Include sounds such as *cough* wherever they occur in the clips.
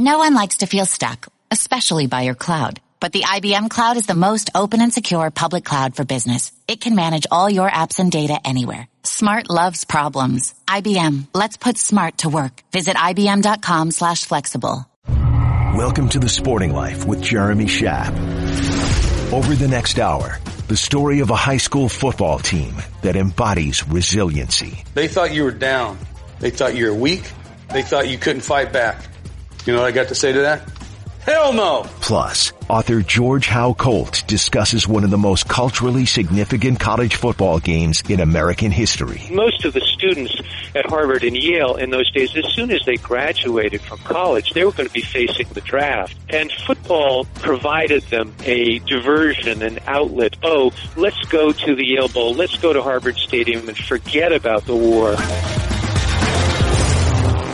No one likes to feel stuck, especially by your cloud. But the IBM Cloud is the most open and secure public cloud for business. It can manage all your apps and data anywhere. Smart loves problems. IBM, let's put smart to work. Visit IBM.com slash flexible. Welcome to the Sporting Life with Jeremy Schaap. Over the next hour, the story of a high school football team that embodies resiliency. They thought you were down. They thought you were weak. They thought you couldn't fight back. You know what I got to say to that? Hell no! Plus, author George Howe Colt discusses one of the most culturally significant college football games in American history. Most of the students at Harvard and Yale in those days, as soon as they graduated from college, they were going to be facing the draft. And football provided them a diversion, an outlet. Oh, let's go to the Yale Bowl, let's go to Harvard Stadium and forget about the war.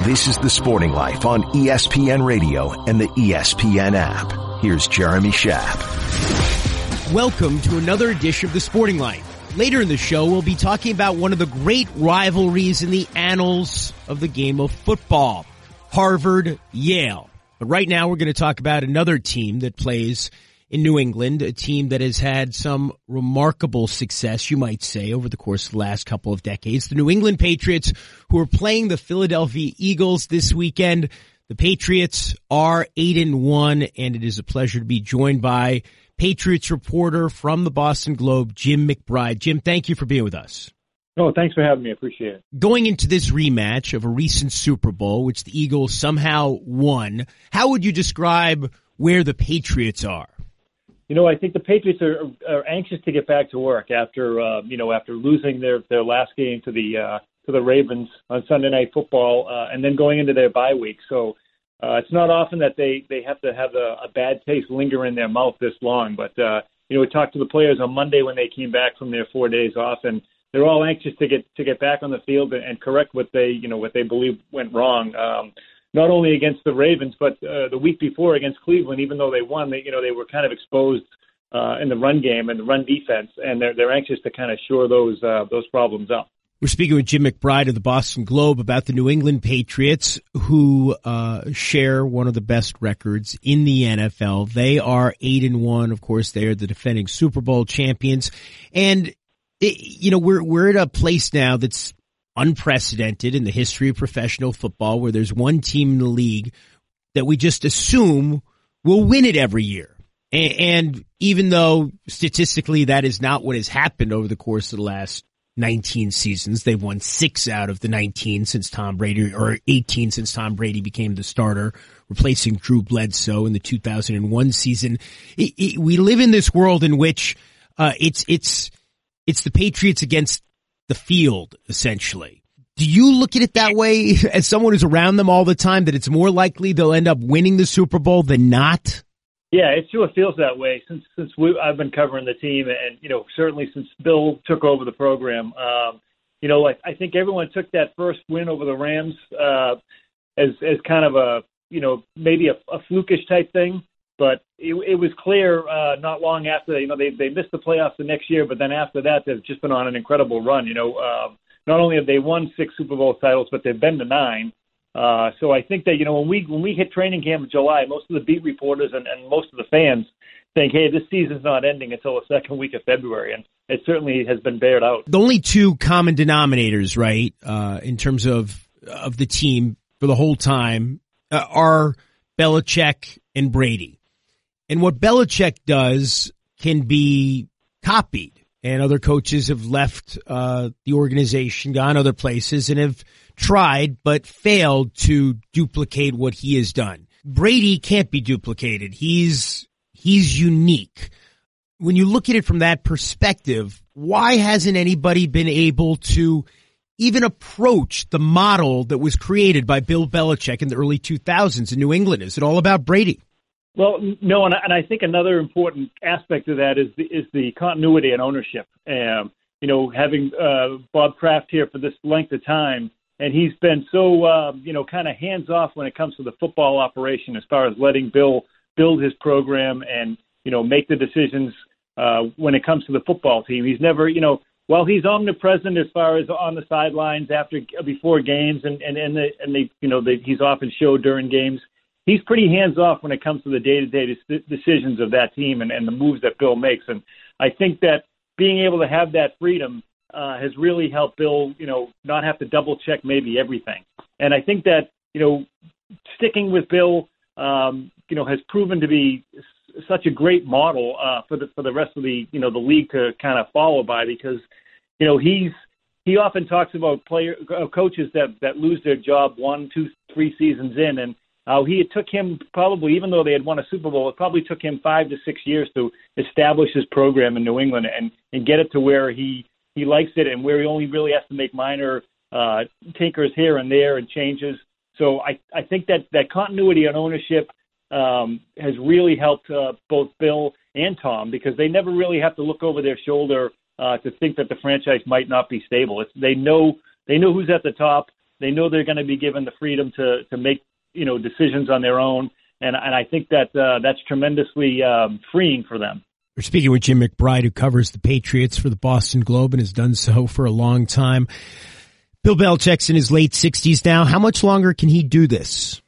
This is The Sporting Life on ESPN Radio and the ESPN app. Here's Jeremy Schaap. Welcome to another edition of The Sporting Life. Later in the show, we'll be talking about one of the great rivalries in the annals of the game of football. Harvard, Yale. But right now we're going to talk about another team that plays in New England, a team that has had some remarkable success, you might say, over the course of the last couple of decades. The New England Patriots, who are playing the Philadelphia Eagles this weekend. The Patriots are eight and one, and it is a pleasure to be joined by Patriots reporter from the Boston Globe, Jim McBride. Jim, thank you for being with us. Oh, thanks for having me. I appreciate it. Going into this rematch of a recent Super Bowl, which the Eagles somehow won, how would you describe where the Patriots are? You know, I think the Patriots are, are anxious to get back to work after uh, you know after losing their their last game to the uh, to the Ravens on Sunday Night Football, uh, and then going into their bye week. So uh, it's not often that they they have to have a, a bad taste linger in their mouth this long. But uh, you know, we talked to the players on Monday when they came back from their four days off, and they're all anxious to get to get back on the field and, and correct what they you know what they believe went wrong. Um, not only against the Ravens, but uh, the week before against Cleveland. Even though they won, they you know they were kind of exposed uh, in the run game and the run defense, and they're they're anxious to kind of shore those uh, those problems up. We're speaking with Jim McBride of the Boston Globe about the New England Patriots, who uh, share one of the best records in the NFL. They are eight and one. Of course, they are the defending Super Bowl champions, and it, you know we're we're at a place now that's unprecedented in the history of professional football where there's one team in the league that we just assume will win it every year. And, even though statistically that is not what has happened over the course of the last 19 seasons, they've won six out of the 19 since Tom Brady, or 18 since Tom Brady became the starter, replacing Drew Bledsoe in the 2001 season. It, it, we live in this world in which, uh, it's, it's, it's the Patriots against the field, essentially. Do you look at it that way *laughs* as someone who's around them all the time that it's more likely they'll end up winning the Super Bowl than not? Yeah, it sure feels that way since since we, I've been covering the team, and you know certainly since Bill took over the program. Um, you know, like I think everyone took that first win over the Rams uh, as as kind of a you know maybe a, a flukish type thing, but it, it was clear uh, not long after you know they they missed the playoffs the next year, but then after that they've just been on an incredible run. You know, uh, not only have they won six Super Bowl titles, but they've been to nine. Uh, so I think that you know when we when we hit training camp in July, most of the beat reporters and, and most of the fans think, hey, this season's not ending until the second week of February, and it certainly has been bared out. The only two common denominators, right, uh, in terms of of the team for the whole time, uh, are Belichick and Brady, and what Belichick does can be copied and other coaches have left uh, the organization, gone other places, and have tried but failed to duplicate what he has done. Brady can't be duplicated. He's he's unique. When you look at it from that perspective, why hasn't anybody been able to even approach the model that was created by Bill Belichick in the early 2000s in New England? Is it all about Brady? Well, no, and I, and I think another important aspect of that is the, is the continuity and ownership. Um, you know, having uh, Bob Kraft here for this length of time, and he's been so uh, you know kind of hands off when it comes to the football operation, as far as letting Bill build his program and you know make the decisions uh, when it comes to the football team. He's never, you know, while he's omnipresent as far as on the sidelines after before games and and and the, and they you know they, he's often showed during games he's pretty hands off when it comes to the day to day decisions of that team and, and the moves that Bill makes. And I think that being able to have that freedom uh, has really helped Bill, you know, not have to double check maybe everything. And I think that you know, sticking with Bill, um, you know, has proven to be such a great model uh, for the for the rest of the you know the league to kind of follow by because you know he's he often talks about player uh, coaches that that lose their job one, two, three seasons in, and uh, he it took him probably even though they had won a Super Bowl, it probably took him five to six years to establish his program in New England and and get it to where he he likes it and where he only really has to make minor uh, tinkers here and there and changes. So I I think that that continuity on ownership um, has really helped uh, both Bill and Tom because they never really have to look over their shoulder uh, to think that the franchise might not be stable. It's, they know they know who's at the top. They know they're going to be given the freedom to to make you know decisions on their own, and and I think that uh, that's tremendously um, freeing for them. We're speaking with Jim McBride, who covers the Patriots for the Boston Globe and has done so for a long time. Bill Belichick's in his late 60s now. How much longer can he do this?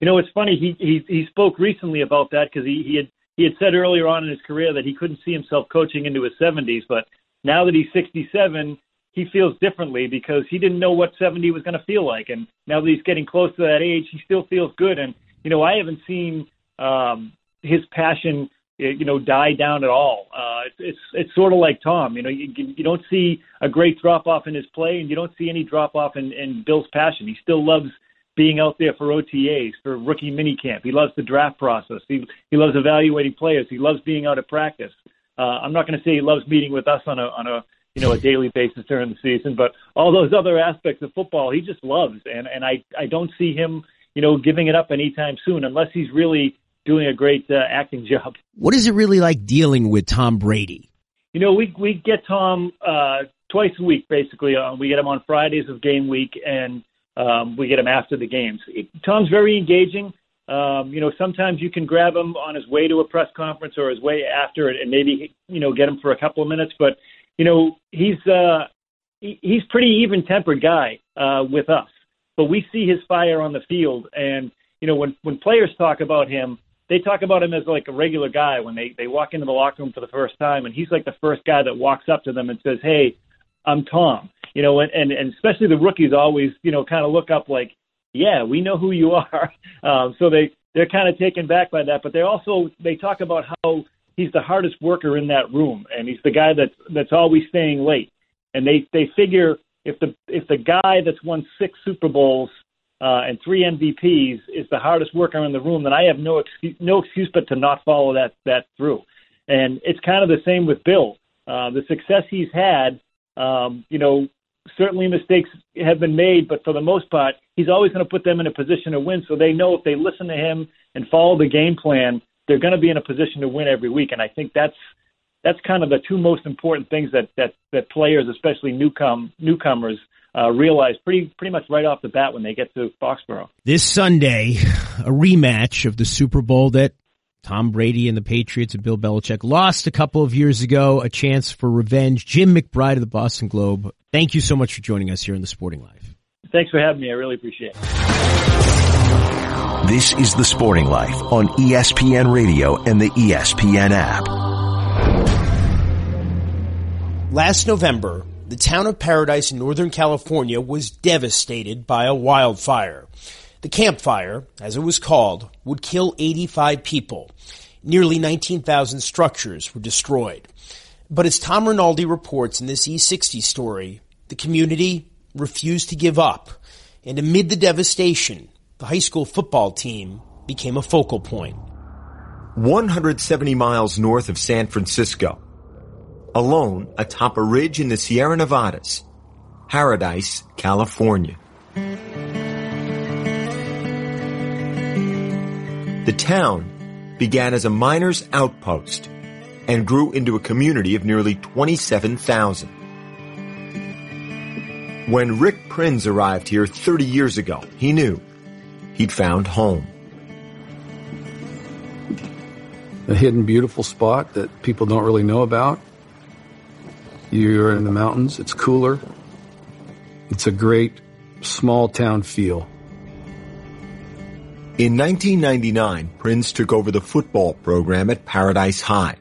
You know, it's funny. He he, he spoke recently about that because he, he had he had said earlier on in his career that he couldn't see himself coaching into his 70s, but now that he's 67, he feels differently because he didn't know what 70 was going to feel like, and now that he's getting close to that age, he still feels good. And you know, I haven't seen um, his passion you know die down at all. Uh, it's it's it's sort of like Tom. You know, you you don't see a great drop off in his play, and you don't see any drop off in, in Bill's passion. He still loves being out there for OTAs, for rookie minicamp. He loves the draft process. He he loves evaluating players. He loves being out at practice. Uh, I'm not going to say he loves meeting with us on a on a you know a daily basis during the season, but all those other aspects of football he just loves, and and I I don't see him you know giving it up anytime soon unless he's really doing a great uh, acting job. What is it really like dealing with Tom Brady? You know, we we get Tom uh, twice a week basically. Uh, we get him on Fridays of game week, and um, we get him after the games. It, Tom's very engaging. Um, you know, sometimes you can grab him on his way to a press conference or his way after it, and maybe you know get him for a couple of minutes. But you know, he's uh, he, he's pretty even tempered guy uh, with us. But we see his fire on the field, and you know, when when players talk about him, they talk about him as like a regular guy when they they walk into the locker room for the first time, and he's like the first guy that walks up to them and says, "Hey, I'm Tom." You know, and and, and especially the rookies always you know kind of look up like, "Yeah, we know who you *laughs* are." Um, so they they're kind of taken back by that, but they also they talk about how he's the hardest worker in that room, and he's the guy that's that's always staying late, and they they figure if the if the guy that's won six Super Bowls uh, and three MVPs is the hardest worker in the room, then I have no excuse, no excuse but to not follow that that through. And it's kind of the same with Bill. Uh, the success he's had, um, you know, certainly mistakes have been made, but for the most part, he's always going to put them in a position to win. So they know if they listen to him and follow the game plan, they're going to be in a position to win every week. And I think that's that's kind of the two most important things that that that players, especially newcom newcomers, uh, realize pretty pretty much right off the bat when they get to Foxborough. This Sunday, a rematch of the Super Bowl that Tom Brady and the Patriots and Bill Belichick lost a couple of years ago. A chance for revenge. Jim McBride of the Boston Globe. Thank you so much for joining us here in the Sporting Life. Thanks for having me. I really appreciate it. This is the Sporting Life on ESPN Radio and the ESPN app. Last November, the town of Paradise in Northern California was devastated by a wildfire. The Camp Fire, as it was called, would kill 85 people. Nearly 19,000 structures were destroyed. But as Tom Rinaldi reports in this E60 story, the community refused to give up. And amid the devastation, the high school football team became a focal point. 170 miles north of San Francisco, alone atop a ridge in the Sierra Nevadas, Paradise, California. The town began as a miner's outpost and grew into a community of nearly 27,000. When Rick Prinz arrived here 30 years ago, he knew he'd found home. A hidden beautiful spot that people don't really know about you're in the mountains. It's cooler. It's a great small town feel. In 1999, Prinz took over the football program at Paradise High,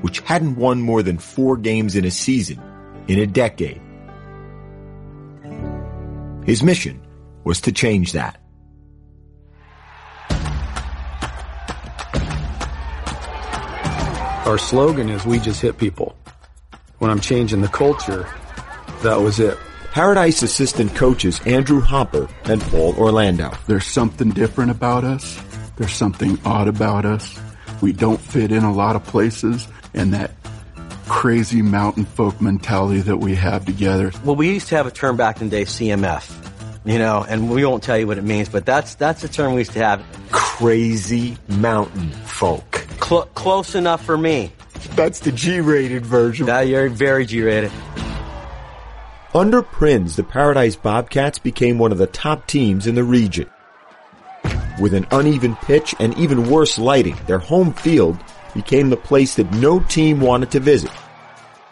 which hadn't won more than four games in a season in a decade. His mission was to change that. Our slogan is we just hit people. When I'm changing the culture, that was it. Paradise assistant coaches Andrew Hopper and Paul Orlando. There's something different about us. There's something odd about us. We don't fit in a lot of places and that crazy mountain folk mentality that we have together. Well, we used to have a term back in the day, CMF, you know, and we won't tell you what it means, but that's, that's a term we used to have. Crazy mountain folk. Cl- close enough for me. That's the G-rated version. That you're very G-rated. Under Prinz, the Paradise Bobcats became one of the top teams in the region. With an uneven pitch and even worse lighting, their home field became the place that no team wanted to visit,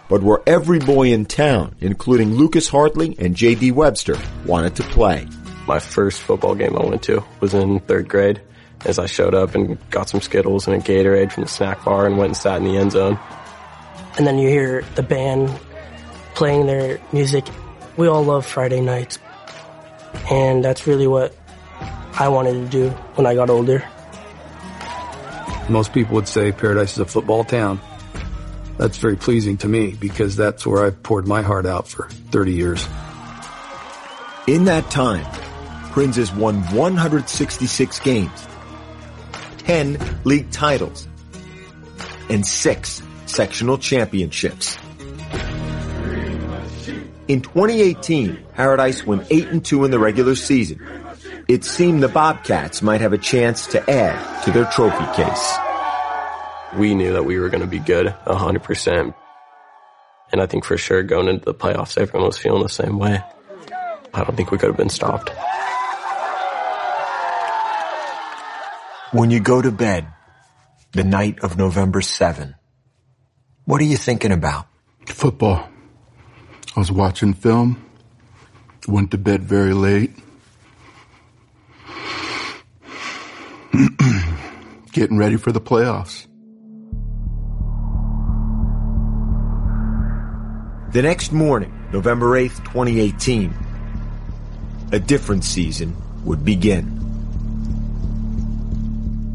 but where every boy in town, including Lucas Hartley and J.D. Webster, wanted to play. My first football game I went to was in third grade as I showed up and got some Skittles and a Gatorade from the snack bar and went and sat in the end zone. And then you hear the band playing their music. We all love Friday nights. And that's really what I wanted to do when I got older. Most people would say Paradise is a football town. That's very pleasing to me because that's where I've poured my heart out for 30 years. In that time, Prinz has won 166 games, 10 league titles, and 6 sectional championships. In 2018, Paradise went 8 and 2 in the regular season. It seemed the Bobcats might have a chance to add to their trophy case. We knew that we were going to be good 100%. And I think for sure going into the playoffs, everyone was feeling the same way. I don't think we could have been stopped. When you go to bed, the night of November 7, what are you thinking about? Football. I was watching film, went to bed very late. *clears throat* Getting ready for the playoffs. The next morning, November 8th, 2018, a different season would begin.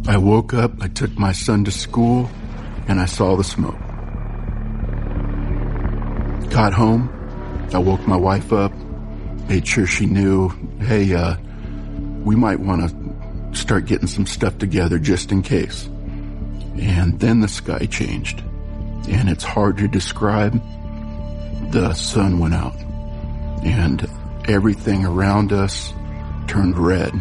I woke up, I took my son to school, and I saw the smoke. Got home, I woke my wife up, made sure she knew, hey, uh, we might want to start getting some stuff together just in case. And then the sky changed. And it's hard to describe. The sun went out. And everything around us turned red.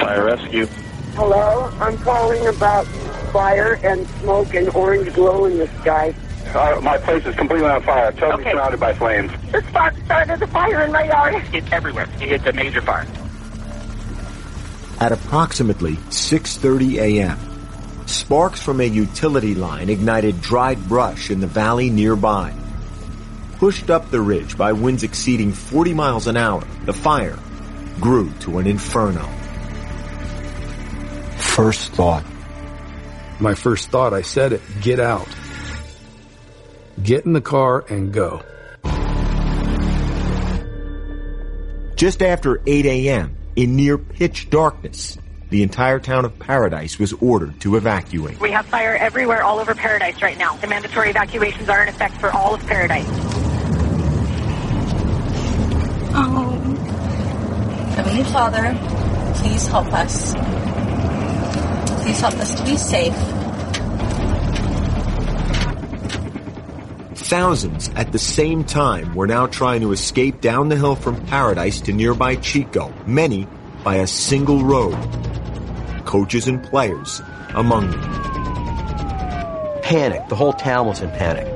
Fire rescue. Hello, I'm calling about fire and smoke and orange glow in the sky. Uh, my place is completely on fire, totally Okay. surrounded by flames. The spark started a fire in my yard. It's everywhere. It's a major fire. At approximately 6.30 a.m., sparks from a utility line ignited dried brush in the valley nearby. Pushed up the ridge by winds exceeding 40 miles an hour, the fire grew to an inferno. First thought. My first thought, I said it, get out. Get in the car and go. Just after 8 a.m., in near pitch darkness, the entire town of Paradise was ordered to evacuate. We have fire everywhere all over Paradise right now. The mandatory evacuations are in effect for all of Paradise. Um, oh. Heavenly Father, please help us. Please help us to be safe. Thousands at the same time were now trying to escape down the hill from Paradise to nearby Chico, many by a single road. Coaches and players among them. Panic. The whole town was in panic.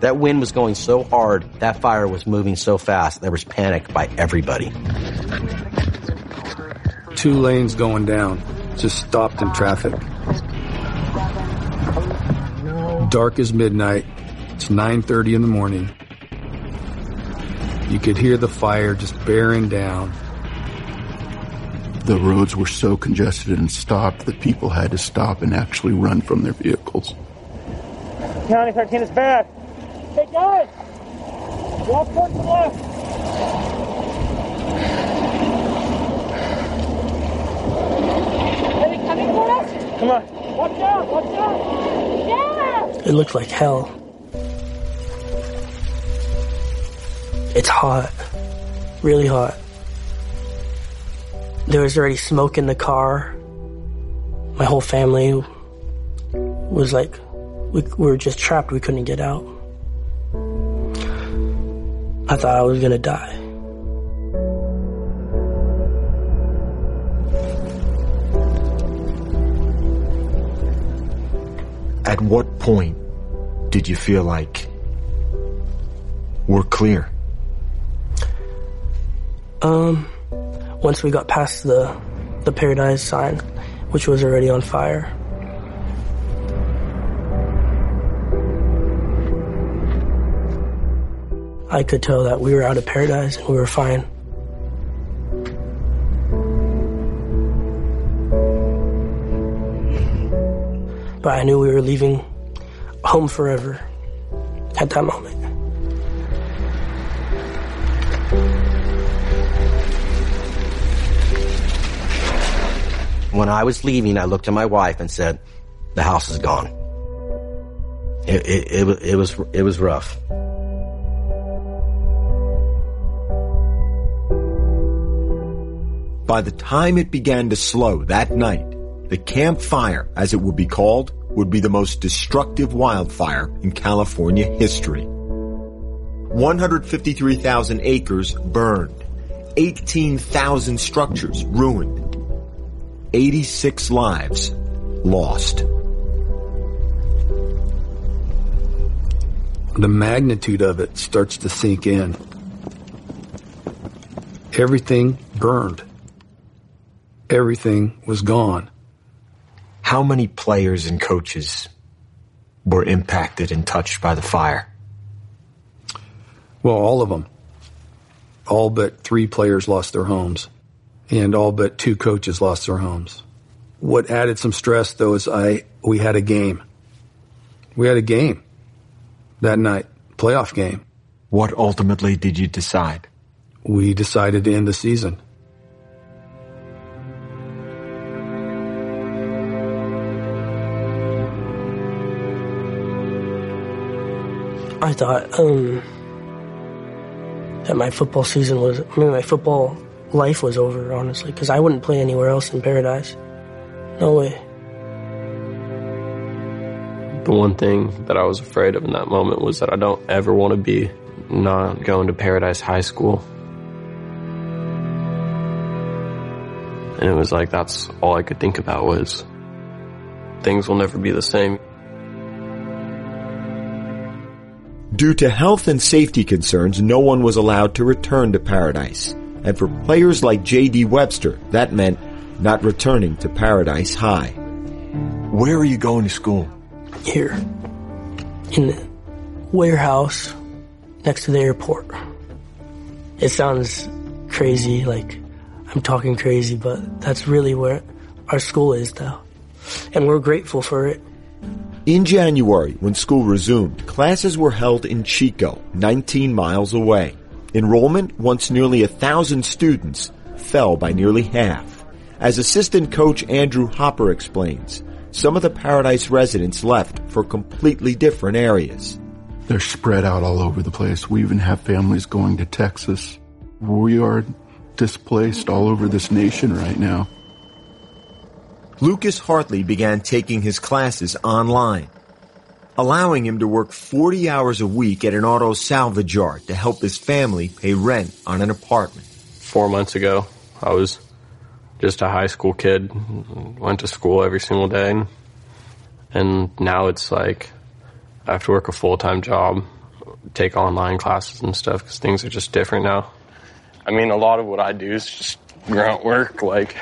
That wind was going so hard, that fire was moving so fast, there was panic by everybody. Two lanes going down, just stopped in traffic. Dark as midnight, It's 9.30 in the morning. You could hear the fire just bearing down. The roads were so congested and stopped that people had to stop and actually run from their vehicles. County 13 is bad. Hey guys! Walk towards the left. Are they coming for us? Come on. Watch out! Watch out! Yeah! It looked like hell. It's hot. Really hot. There was already smoke in the car. My whole family was like, we, we were just trapped. We couldn't get out. I thought I was gonna die. At what point did you feel like we're clear? Um, once we got past the the paradise sign, which was already on fire. I could tell that we were out of paradise and we were fine. But I knew we were leaving home forever at that moment. When I was leaving, I looked at my wife and said, "The house is gone." It it, it, it was it was rough. By the time it began to slow that night, the campfire, as it would be called, would be the most destructive wildfire in California history. 153,000 acres burned, 18,000 structures ruined, 86 lives lost. The magnitude of it starts to sink in. Everything burned. Everything was gone. How many players and coaches were impacted and touched by the fire? Well, all of them. All but three players lost their homes, and all but two coaches lost their homes. What added some stress, though, is I we had a game. We had a game that night, playoff game. What ultimately did you decide? We decided to end the season. I thought um, that my football season was, I mean, my football life was over, honestly, because I wouldn't play anywhere else in paradise. No way. The one thing that I was afraid of in that moment was that I don't ever want to be not going to Paradise High School. And it was like that's all I could think about was things will never be the same. Due to health and safety concerns, no one was allowed to return to Paradise. And for players like J.D. Webster, that meant not returning to Paradise High. Where are you going to school? Here. In the warehouse next to the airport. It sounds crazy, like I'm talking crazy, but that's really where our school is now. And we're grateful for it. In January, when school resumed, classes were held in Chico, 19 miles away. Enrollment, once nearly a thousand students, fell by nearly half. As assistant coach Andrew Hopper explains, some of the Paradise residents left for completely different areas. They're spread out all over the place. We even have families going to Texas. We are displaced all over this nation right now. Lucas Hartley began taking his classes online, allowing him to work 40 hours a week at an auto salvage yard to help his family pay rent on an apartment. Four months ago, I was just a high school kid, went to school every single day, and now it's like I have to work a full time job, take online classes and stuff because things are just different now. I mean, a lot of what I do is just grunt work, like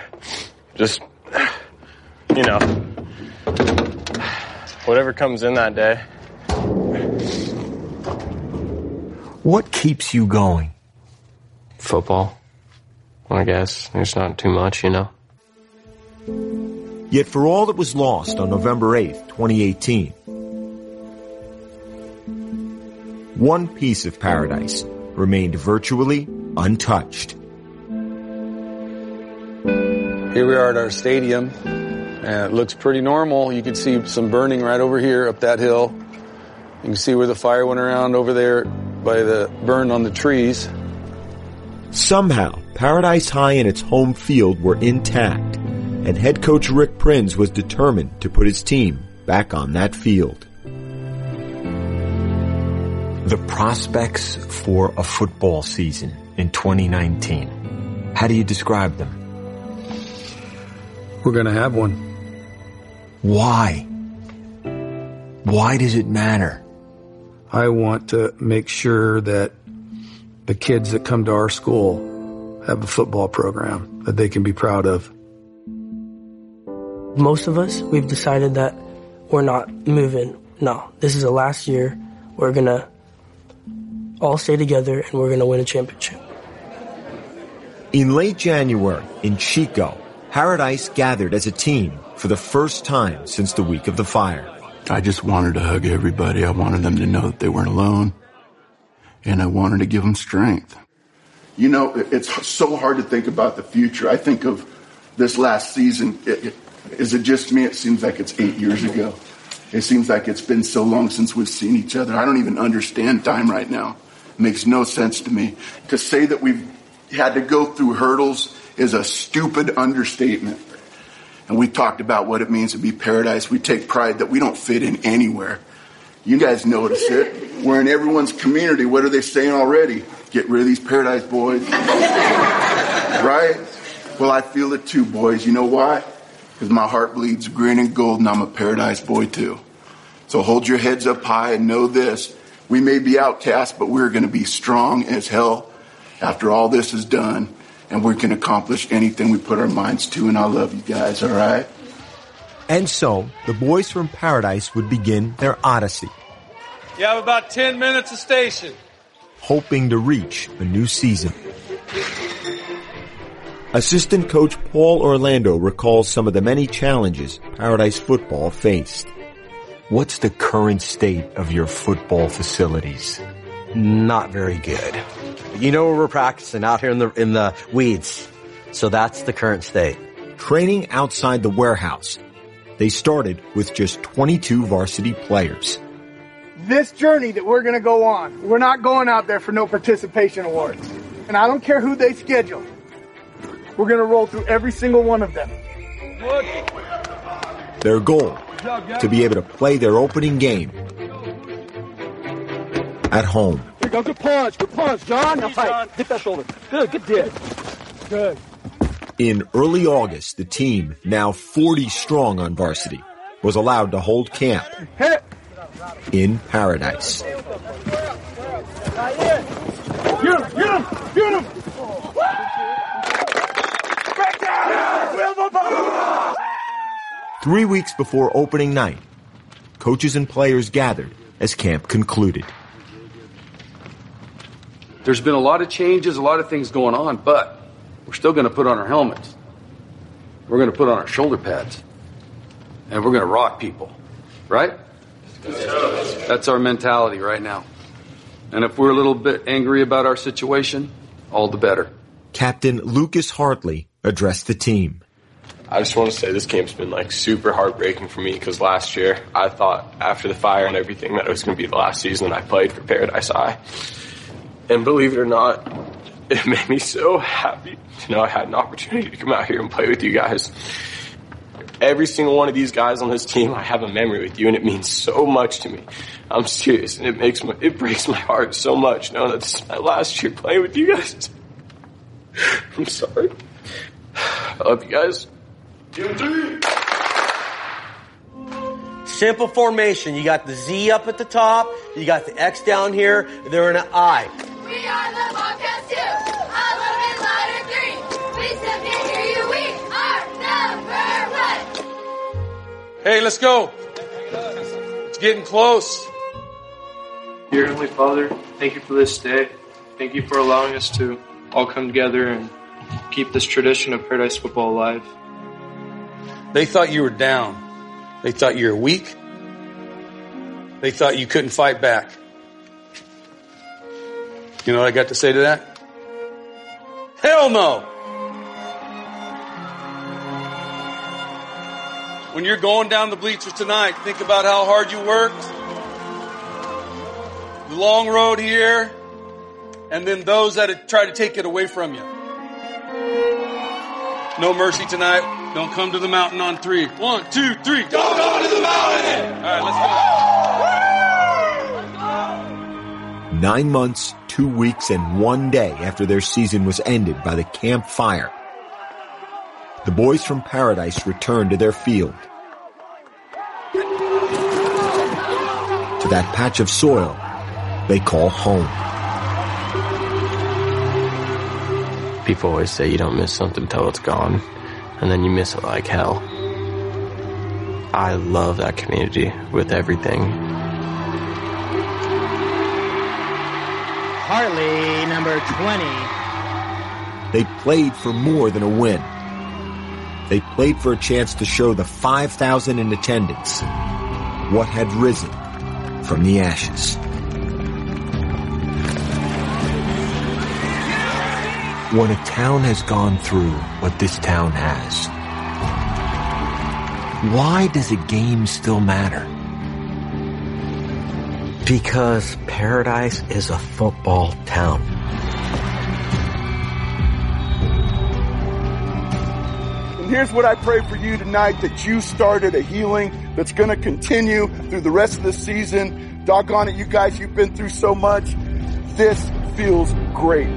just *sighs* you know, whatever comes in that day. What keeps you going? Football. I guess. There's not too much, you know. Yet for all that was lost on November 8th, 2018, one piece of paradise remained virtually untouched. Here we are at our stadium, and it looks pretty normal. You can see some burning right over here up that hill. You can see where the fire went around over there by the burn on the trees. Somehow, Paradise High and its home field were intact, and head coach Rick Prinz was determined to put his team back on that field. The prospects for a football season in 2019. How do you describe them? We're going to have one. Why? Why does it matter? I want to make sure that the kids that come to our school have a football program that they can be proud of. Most of us, we've decided that we're not moving. No, this is the last year. We're going to all stay together and we're going to win a championship. In late January, in Chico, Paradise gathered as a team for the first time since the week of the fire. I just wanted to hug everybody. I wanted them to know that they weren't alone. And I wanted to give them strength. You know, it's so hard to think about the future. I think of this last season. It, it, is it just me? It seems like it's eight years ago. It seems like it's been so long since we've seen each other. I don't even understand time right now. It makes no sense to me. To say that we've had to go through hurdles is a stupid understatement. And we talked about what it means to be paradise. We take pride that we don't fit in anywhere. You guys notice it. We're in everyone's community. What are they saying already? Get rid of these paradise boys. right? Well, I feel it too, boys. You know why? Because my heart bleeds green and gold and I'm a paradise boy too. So hold your heads up high and know this. We may be outcast, but we're going to be strong as hell after all this is done and we can accomplish anything we put our minds to. And I love you guys, all right? And so, the boys from Paradise would begin their odyssey. You have about 10 minutes of station. Hoping to reach a new season. Assistant coach Paul Orlando recalls some of the many challenges Paradise football faced. What's the current state of your football facilities? Not very good. You know where we're practicing out here in the in the weeds. So that's the current state. Training outside the warehouse. They started with just 22 varsity players. This journey that we're going to go on, we're not going out there for no participation awards. And I don't care who they schedule. We're going to roll through every single one of them. Their goal, to be able to play their opening game at home. Here go, good punch, good punch, John. Now fight. Hit that shoulder. Good, good dip. Good. In early August, the team, now 40 strong on varsity, was allowed to hold camp Hit. in Paradise. Get him, get him, get him. Three weeks before opening night, coaches and players gathered as camp concluded. There's been a lot of changes, a lot of things going on, but we're still going to put on our helmets. We're going to put on our shoulder pads. And we're going to rock people. Right? That's our mentality right now. And if we're a little bit angry about our situation, all the better. Captain Lucas Hartley addressed the team. I just want to say this camp's been like super heartbreaking for me because last year I thought after the fire and everything that it was going to be the last season I played for Paradise High. And believe it or not, it made me so happy to know I had an opportunity to come out here and play with you guys. Every single one of these guys on this team, I have a memory with you, and it means so much to me. I'm serious, and it makes my it breaks my heart so much knowing that this is my last year playing with you guys. I'm sorry. I love you guys. Simple formation. You got the Z up at the top. You got the X down here. They're in an I. We are the Bobcats too. A little bit louder, three. We still can hear you. We are number one. Hey, let's go. It's getting close. Dear Heavenly Father, Thank you for this day. Thank you for allowing us to all come together and keep this tradition of Paradise football alive. They thought you were down. They thought you were weak. They thought you couldn't fight back. You know what I got to say to that? Hell no! When you're going down the bleachers tonight, think about how hard you worked. The long road here, and then those that tried to take it away from you. No mercy tonight. Don't come to the mountain on three. One, two, three. Don't go to the mountain! All right, let's go. Nine months, two weeks, and one day after their season was ended by the camp fire, the boys from Paradise returned to their field. To that patch of soil they call home. People always say you don't miss something till it's gone, and then you miss it like hell. I love that community with everything. Hartley, number 20. They played for more than a win. They played for a chance to show the 5,000 in attendance what had risen from the ashes. When a town has gone through what this town has, why does a game still matter? Because Paradise is a football town. And here's what I pray for you tonight that you started a healing that's going to continue through the rest of the season. Doggone it, you guys, you've been through so much. This feels great.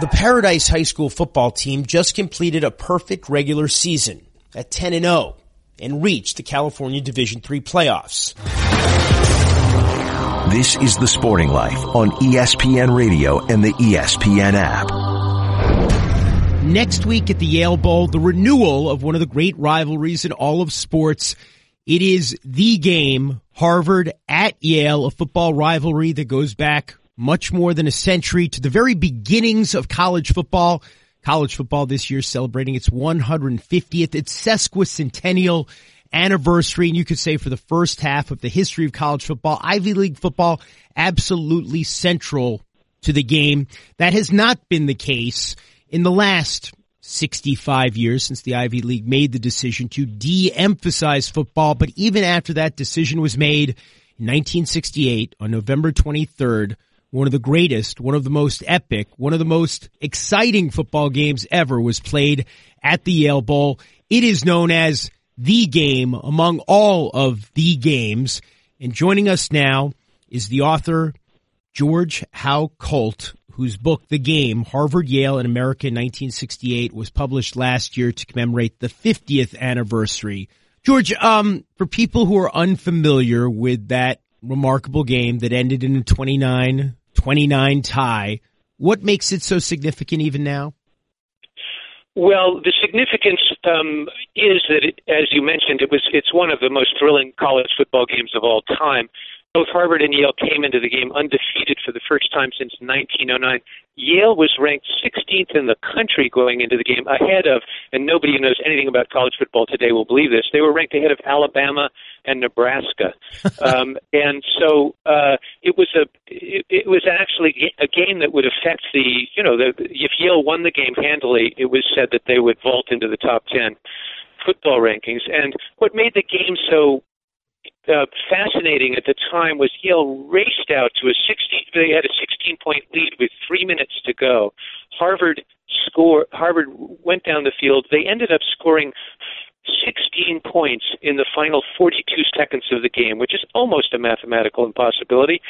The Paradise High School football team just completed a perfect regular season at 10 and 0 and reached the California Division 3 playoffs. This is The Sporting Life on ESPN Radio and the ESPN app. Next week at the Yale Bowl, the renewal of one of the great rivalries in all of sports. It is the game, Harvard at Yale, a football rivalry that goes back much more than a century to the very beginnings of college football. College football this year celebrating its 150th, its sesquicentennial anniversary. And you could say for the first half of the history of college football, Ivy League football absolutely central to the game. That has not been the case in the last 65 years since the Ivy League made the decision to de-emphasize football. But even after that decision was made in 1968 on November 23rd, one of the greatest, one of the most epic, one of the most exciting football games ever was played at the Yale Bowl. It is known as the game among all of the games. And joining us now is the author, George Howe Colt, whose book, The Game, Harvard, Yale, and America in 1968 was published last year to commemorate the 50th anniversary. George, um, for people who are unfamiliar with that remarkable game that ended in a 29 29 tie. What makes it so significant even now? Well, the significance um, is that, it, as you mentioned, it was it's one of the most thrilling college football games of all time. Both Harvard and Yale came into the game undefeated for the first time since 1909. Yale was ranked 16th in the country going into the game, ahead of, and nobody who knows anything about college football today will believe this. They were ranked ahead of Alabama and Nebraska, *laughs* um, and so uh, it was a it, it was actually a game that would affect the you know the if Yale won the game handily, it was said that they would vault into the top 10 football rankings. And what made the game so uh, fascinating at the time was Yale raced out to a 16. They had a 16 point lead with three minutes to go. Harvard score. Harvard went down the field. They ended up scoring 16 points in the final 42 seconds of the game, which is almost a mathematical impossibility,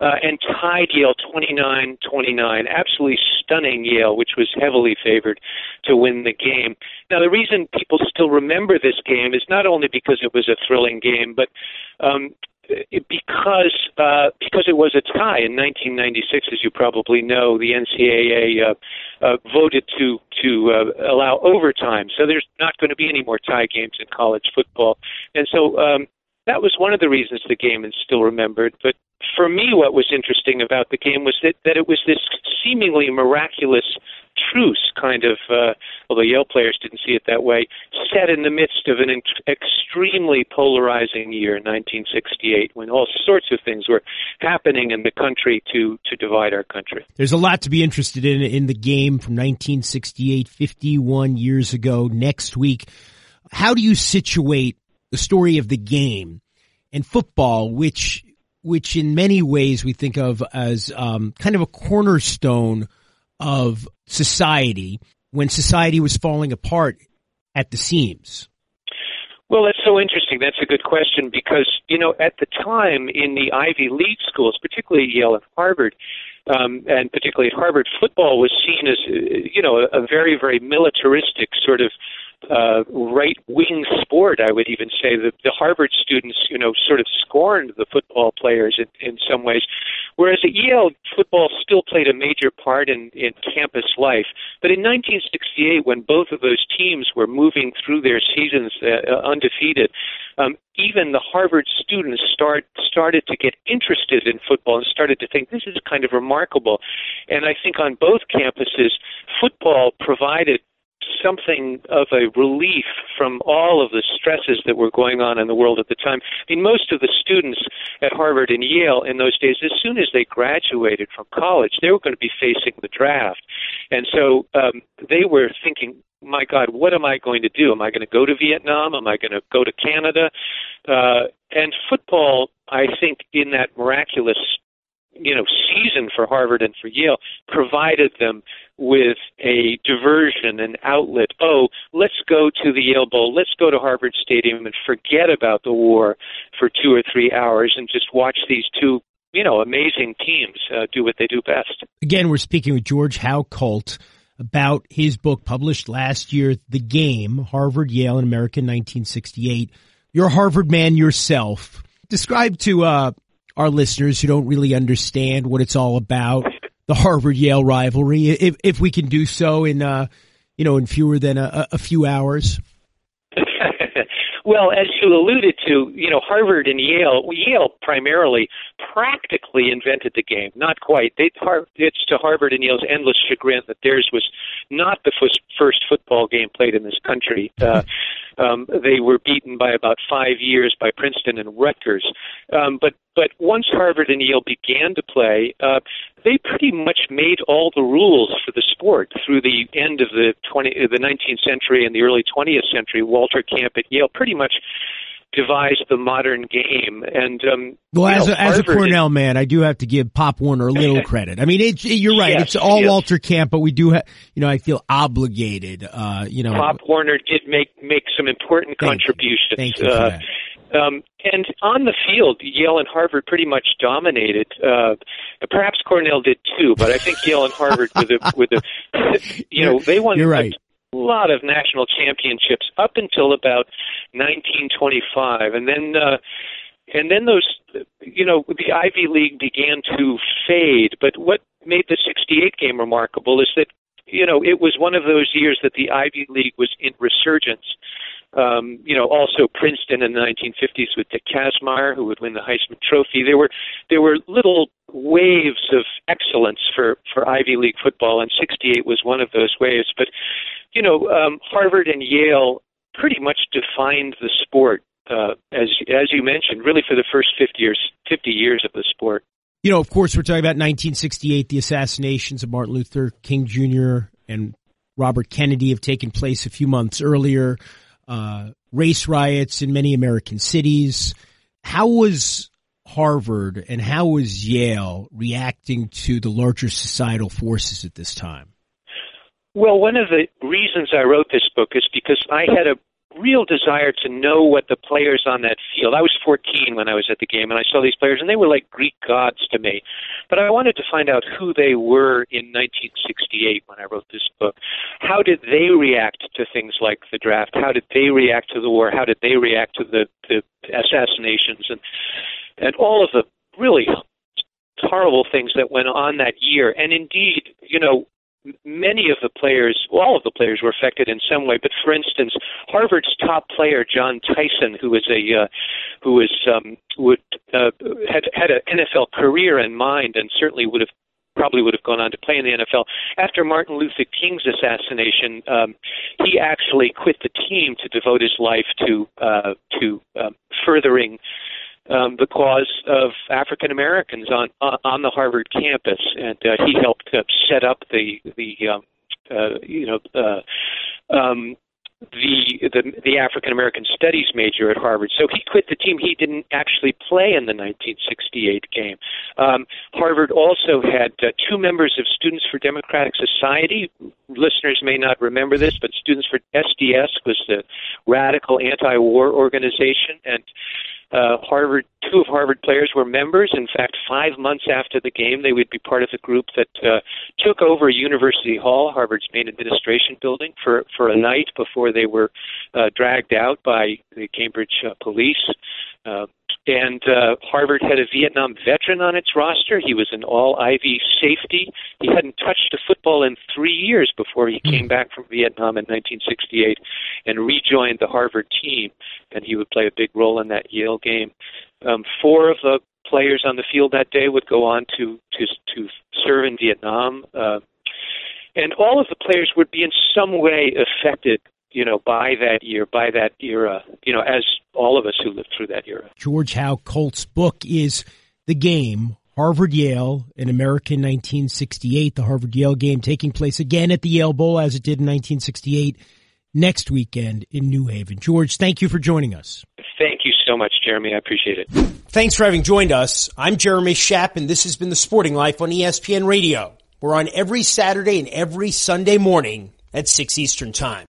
uh, and tied Yale 29 29. Absolutely stunning Yale, which was heavily favored to win the game. Now, the reason people still remember this game is not only because it was a thrilling game, but um, because uh, because it was a tie in 1996, as you probably know, the NCAA uh, uh, voted to to uh, allow overtime. So there's not going to be any more tie games in college football, and so um, that was one of the reasons the game is still remembered. But for me, what was interesting about the game was that that it was this seemingly miraculous truce, kind of, uh, although Yale players didn't see it that way, set in the midst of an extremely polarizing year, 1968, when all sorts of things were happening in the country to to divide our country. There's a lot to be interested in in the game from 1968, 51 years ago. Next week, how do you situate the story of the game and football, which which in many ways we think of as um, kind of a cornerstone of society when society was falling apart at the seams? Well, that's so interesting. That's a good question because, you know, at the time in the Ivy League schools, particularly Yale and Harvard, um, and particularly at Harvard, football was seen as, you know, a, a very, very militaristic sort of uh, right wing sport. I would even say that the Harvard students, you know, sort of scorned the football players in, in some ways, whereas at Yale, football still played a major part in, in campus life. But in 1968, when both of those teams were moving through their seasons uh, uh, undefeated, um, even the Harvard students start started to get interested in football and started to think this is kind of remarkable. And I think on both campuses, football provided something of a relief from all of the stresses that were going on in the world at the time. I mean, most of the students at Harvard and Yale in those days, as soon as they graduated from college, they were going to be facing the draft. And so um, they were thinking, my God, what am I going to do? Am I going to go to Vietnam? Am I going to go to Canada? Uh, and football, I think, in that miraculous you know season for Harvard and for Yale provided them with a diversion, an outlet. Oh, let's go to the Yale Bowl, let's go to Harvard Stadium and forget about the war for two or three hours and just watch these two you know amazing teams uh, do what they do best. Again, we're speaking with George Howe Colt about his book published last year, The Game: Harvard, Yale, and America 1968. You're a Harvard man yourself. Describe to uh, our listeners who don't really understand what it's all about, the Harvard Yale rivalry, if if we can do so in uh, you know in fewer than a, a few hours. *laughs* Well, as you alluded to, you know, Harvard and Yale, Yale primarily practically invented the game. Not quite. They, it's to Harvard and Yale's endless chagrin that theirs was not the first, first football game played in this country. Uh, *laughs* um, they were beaten by about five years by Princeton and Rutgers. Um, but but once Harvard and Yale began to play, uh, they pretty much made all the rules for the sport through the end of the 20, the 19th century and the early 20th century. Walter Camp at Yale pretty much devised the modern game. And um, well, as know, a, as a Cornell man, I do have to give Pop Warner a little *laughs* credit. I mean, it, you're right; yes, it's all yes. Walter Camp, but we do, have, you know, I feel obligated. Uh, you know, Pop Warner did make make some important Thank contributions. You. Thank you uh. Um, and on the field, Yale and Harvard pretty much dominated. Uh, perhaps Cornell did too, but I think Yale and Harvard with the with the *laughs* you know they won You're right. Lot of national championships up until about 1925, and then uh, and then those you know the Ivy League began to fade. But what made the '68 game remarkable is that you know it was one of those years that the Ivy League was in resurgence um, you know, also Princeton in the 1950s with Dick Kazmaier, who would win the Heisman Trophy. There were there were little waves of excellence for for Ivy League football, and '68 was one of those waves. But you know, um, Harvard and Yale pretty much defined the sport, uh, as as you mentioned, really for the first 50 years 50 years of the sport. You know, of course, we're talking about 1968. The assassinations of Martin Luther King Jr. and Robert Kennedy have taken place a few months earlier uh, race riots in many American cities. How was Harvard and how was Yale reacting to the larger societal forces at this time? Well, one of the reasons I wrote this book is because I had a real desire to know what the players on that field. I was 14 when I was at the game, and I saw these players, and they were like Greek gods to me. But I wanted to find out who they were in 1968 when I wrote this book. How did they react to things like the draft? How did they react to the war? How did they react to the, the assassinations? And and all of the really horrible things that went on that year. And indeed, you know, many of the players, all of the players were affected in some way. But for instance, Harvard's top player, John Tyson, who was a uh, who was um, would uh, had had an NFL career in mind, and certainly would have probably would have gone on to play in the NFL. After Martin Luther King's assassination, um, he actually quit the team to devote his life to uh, to um, furthering um, the cause of African Americans on on the Harvard campus, and uh, he helped uh, set up the the um, uh, you know uh, um, the the, the African American Studies major at Harvard. So he quit the team. He didn't actually play in the 1968 game. Um, Harvard also had uh, two members of Students for Democratic Society. Listeners may not remember this, but Students for SDS was the radical anti-war organization, and uh, Harvard, two of Harvard players were members. In fact, five months after the game, they would be part of the group that uh, took over University Hall, Harvard's main administration building, for for a night before they were uh, dragged out by the Cambridge uh, police. Uh, and uh, Harvard had a Vietnam veteran on its roster. He was an all Ivy safety. He hadn't touched a football in three years before he came back from Vietnam in 1968 and rejoined the Harvard team. And he would play a big role in that Yale game. Um, four of the players on the field that day would go on to to to serve in Vietnam. Uh, and all of the players would be in some way affected you know, by that year, by that era, you know, as all of us who lived through that era. George Howe Colt's book is The Game, Harvard Yale, an American 1968, the Harvard Yale game taking place again at the Yale Bowl as it did in 1968 next weekend in New Haven. George, thank you for joining us. Thank you so much, Jeremy. I appreciate it. Thanks for having joined us. I'm Jeremy Schaap, and this has been The Sporting Life on ESPN Radio. We're on every Saturday and every Sunday morning at 6 Eastern Time.